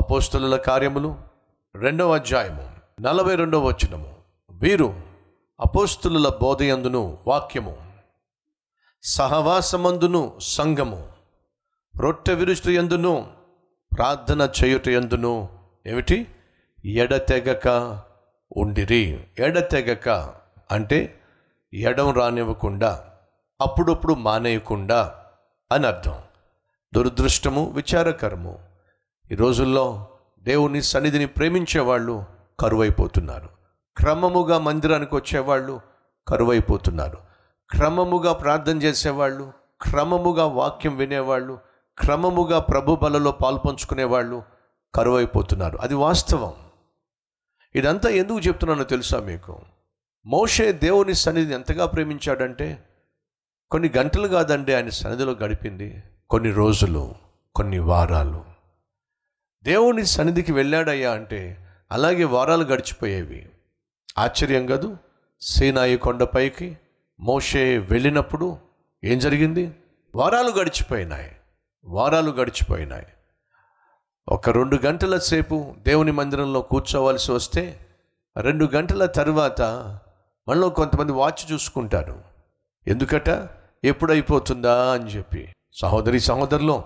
అపోస్తలుల కార్యములు రెండవ అధ్యాయము నలభై రెండవ వచనము. వీరు అపోస్తలుల బోధయందును వాక్యము సహవాసమందును సంఘము రొట్టె విరుచుట ఎందును ప్రార్థన చేయుట ఎందును ఏమిటి? ఎడతెగక ఉండిరి. ఎడతెగక అంటే ఎడం రానివ్వకుండా అప్పుడప్పుడు మానేయకుండా అని అర్థం. దురదృష్టము విచారకరము. ఈ రోజుల్లో దేవుని సన్నిధిని ప్రేమించేవాళ్ళు కరువైపోతున్నారు. క్రమముగా మందిరానికి వచ్చేవాళ్ళు కరువైపోతున్నారు. క్రమముగా ప్రార్థన చేసేవాళ్ళు క్రమముగా వాక్యం వినేవాళ్ళు క్రమముగా ప్రభు బలలో పాల్పంచుకునేవాళ్ళు కరువైపోతున్నారు. అది వాస్తవం. ఇదంతా ఎందుకు చెప్తున్నానో తెలుసా మీకు? మోషే దేవుని సన్నిధిని ఎంతగా ప్రేమించాడంటే కొన్ని గంటలు కాదండి ఆయన సన్నిధిలో గడిపింది కొన్ని రోజులు కొన్ని వారాలు. దేవుని సన్నిధికి వెళ్ళాడయ్యా అంటే అలాగే వారాలు గడిచిపోయేవి. ఆశ్చర్యం కాదు సీనాయి కొండపైకి మోషే వెళ్ళినప్పుడు ఏం జరిగింది? వారాలు గడిచిపోయినాయి వారాలు గడిచిపోయినాయి. ఒక రెండు గంటల సేపు దేవుని మందిరంలో కూర్చోవలసి వస్తే రెండు గంటల తర్వాత మనలో కొంతమంది వాచ్ చూసుకుంటారు. ఎందుకట? ఎప్పుడైపోతుందా అని చెప్పి. సహోదరి సహోదరులు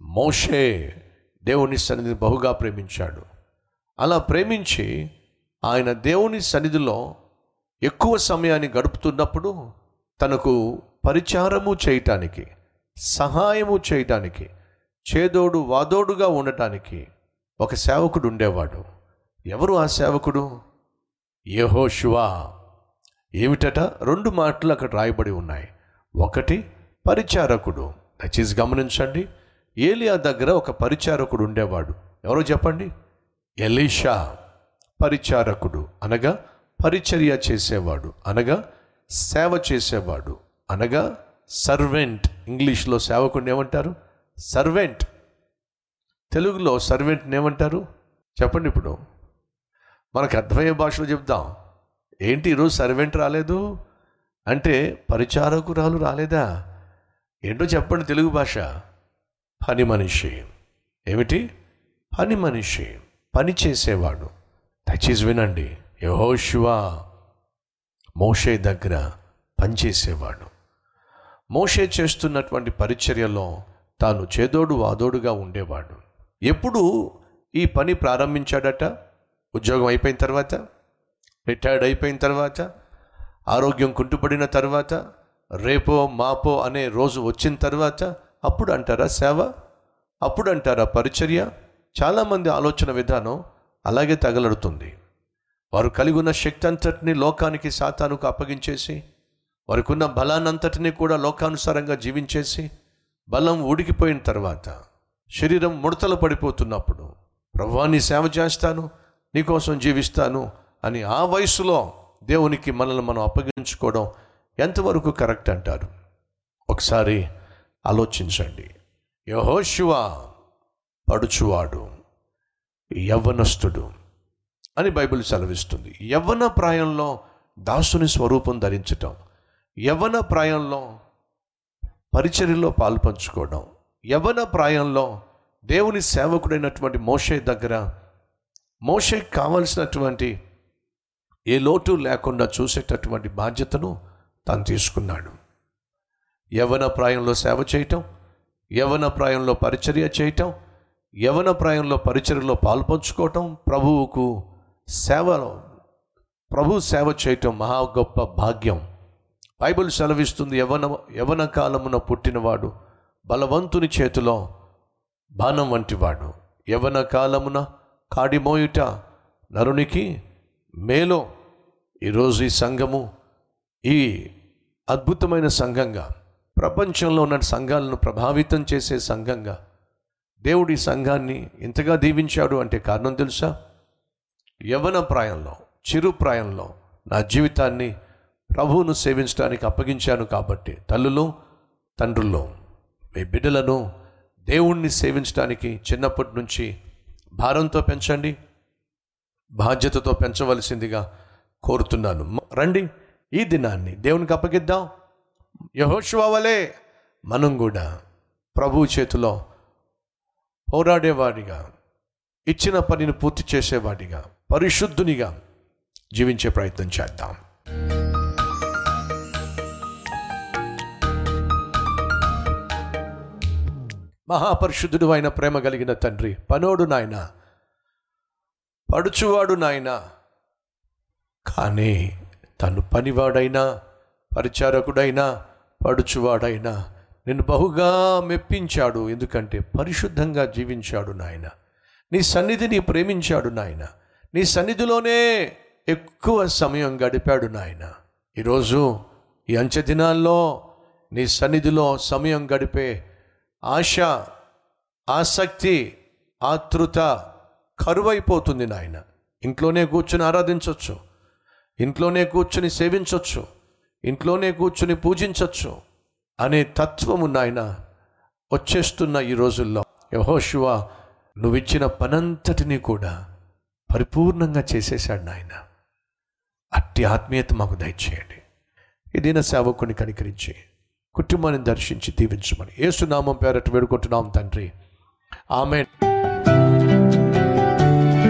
మోషే దేవుని సన్నిధిని బహుగా ప్రేమించాడు. అలా ప్రేమించి ఆయన దేవుని సన్నిధిలో ఎక్కువ సమయాన్ని గడుపుతున్నప్పుడు తనకు పరిచారము చేయటానికి సహాయము చేయటానికి చేదోడు వాదోడుగా ఉండటానికి ఒక సేవకుడు ఉండేవాడు. ఎవరు ఆ సేవకుడు? యెహోషువా. ఏమిటట? రెండు మాటలు అక్కడ రాయబడి ఉన్నాయి. ఒకటి పరిచారకుడు. దయచేసి గమనించండి. ఏలియా దగ్గర ఒక పరిచారకుడు ఉండేవాడు. ఎవరో చెప్పండి? ఎలీషా పరిచారకుడు. అనగా పరిచర్య చేసేవాడు. అనగా సేవ చేసేవాడు. అనగా సర్వెంట్. ఇంగ్లీష్లో సేవకుడిని ఏమంటారు? సర్వెంట్. తెలుగులో సర్వెంట్ని ఏమంటారు? చెప్పండి ఇప్పుడు. మనకు అర్థమయ్యే భాషలో చెప్దాం. ఏంటి ఈరోజు సర్వెంట్ రాలేదు? అంటే పరిచారకురాలు రాలేదా? ఏంటో చెప్పండి తెలుగు భాష. పని మనిషి. ఏమిటి? పని మనిషి. పని చేసేవాడు. దయచేసి వినండి. యహోశివా మోషే దగ్గర పనిచేసేవాడు మోషే చేస్తున్నటువంటి పరిచర్యలో తాను చేదోడు వాదోడుగా ఉండేవాడు. ఎప్పుడు ఈ పని ప్రారంభించాడట? ఉద్యోగం అయిపోయిన తర్వాత? రిటైర్డ్ అయిపోయిన తర్వాత? ఆరోగ్యం కుంటుపడిన తర్వాత? రేపో మాపో అనే రోజు వచ్చిన తర్వాత? అప్పుడు అంటారా సేవ? అప్పుడు అంటారా పరిచర్య? చాలామంది ఆలోచన విధానం అలాగే తగలడుతుంది. వారు కలిగి ఉన్న శక్తి అంతటిని లోకానికి సాతానుకు అప్పగించేసి వారికి ఉన్న బలాన్నంతటిని కూడా లోకానుసారంగా జీవించేసి బలం ఉడికిపోయిన తర్వాత శరీరం ముడతలు పడిపోతున్నప్పుడు ప్రభువా నీ సేవ చేస్తాను నీకోసం జీవిస్తాను అని ఆ వయసులో దేవునికి మనల్ని మనం అప్పగించుకోవడం ఎంతవరకు కరెక్ట్ అంటారు? ఒకసారి ఆలోచించండి. యహోశివ పడుచువాడు యవ్వనస్తుడు అని బైబిల్ సెలవిస్తుంది. యవ్వన ప్రాయంలో దాసుని స్వరూపం ధరించటం యవ్వన ప్రాయంలో పరిచర్యలో పాల్పంచుకోవడం యవ్వన ప్రాయంలో దేవుని సేవకుడైనటువంటి మోషే దగ్గర మోషే కావలసినటువంటి ఏ లోటు లేకుండా చూసేటటువంటి బాధ్యతను తను తీసుకున్నాడు. యవన ప్రాయంలో సేవ చేయటం యవన ప్రాయంలో పరిచర్య చేయటం యవన ప్రాయంలో పరిచర్యలో పాల్పంచుకోవటం ప్రభువుకు సేవ ప్రభు సేవ చేయటం మహా గొప్ప భాగ్యం. బైబిల్ సెలవిస్తుంది యవన యవన కాలమున పుట్టినవాడు బలవంతుని చేతిలో బాణం వంటివాడు. యవన కాలమున కాడిమోయుట నరునికి మేలో ఈరోజు ఈ సంఘము ఈ అద్భుతమైన సంఘంగా ప్రపంచంలో ఉన్న సంఘాలను ప్రభావితం చేసే సంఘంగా దేవుడి సంఘాన్ని ఇంతగా దీవించాడు అంటే కారణం తెలుసా? యవన ప్రాయంలో చిరు ప్రాయంలో నా జీవితాన్ని ప్రభువును సేవించడానికి అప్పగించాను కాబట్టి తల్లులు తండ్రుల్లో మీ బిడ్డలను దేవుణ్ణి సేవించడానికి చిన్నప్పటి నుంచి భారంతో పెంచండి బాధ్యతతో పెంచవలసిందిగా కోరుతున్నాను. రండి ఈ దినాన్ని దేవునికి అప్పగిద్దాం. యహోశివ వలె మనం కూడా ప్రభు చేతిలో పోరాడేవాడిగా ఇచ్చిన పనిని పూర్తి చేసేవాడిగా పరిశుద్ధునిగా జీవించే ప్రయత్నం చేద్దాం. మహాపరిశుద్ధుడు అయిన ప్రేమ కలిగిన తండ్రి పనోడు నాయన పడుచువాడు నాయన కానీ తను పనివాడైనా పరిచారకుడైనా పడుచువాడైనా నిన్ను బహుగా మెప్పించాడు ఎందుకంటే పరిశుద్ధంగా జీవించాడు నాయన. నీ సన్నిధిని ప్రేమించాడు నాయన. నీ సన్నిధిలోనే ఎక్కువ సమయం గడిపాడు నాయన. ఈరోజు ఈ అంచె దినాల్లో నీ సన్నిధిలో సమయం గడిపే ఆశ ఆసక్తి ఆతృత కరువైపోతుంది నాయన. ఇంట్లోనే కూర్చుని ఆరాధించవచ్చు ఇంట్లోనే కూర్చుని సేవించవచ్చు ఇంట్లోనే కూర్చుని పూజించవచ్చు అనే తత్వము నాయన వచ్చేస్తున్న ఈ రోజుల్లో. యహోశివ నువ్విచ్చిన పనంతటినీ కూడా పరిపూర్ణంగా చేసేశాడు నాయన. అట్టి ఆత్మీయత మాకు దయచేయండి. ఈ దిన సేవకుని కనికరించి కుటుంబాన్ని దర్శించి దీవించమని. ఏసునామం పేరట వేడుకుంటున్నాం తండ్రి. ఆమె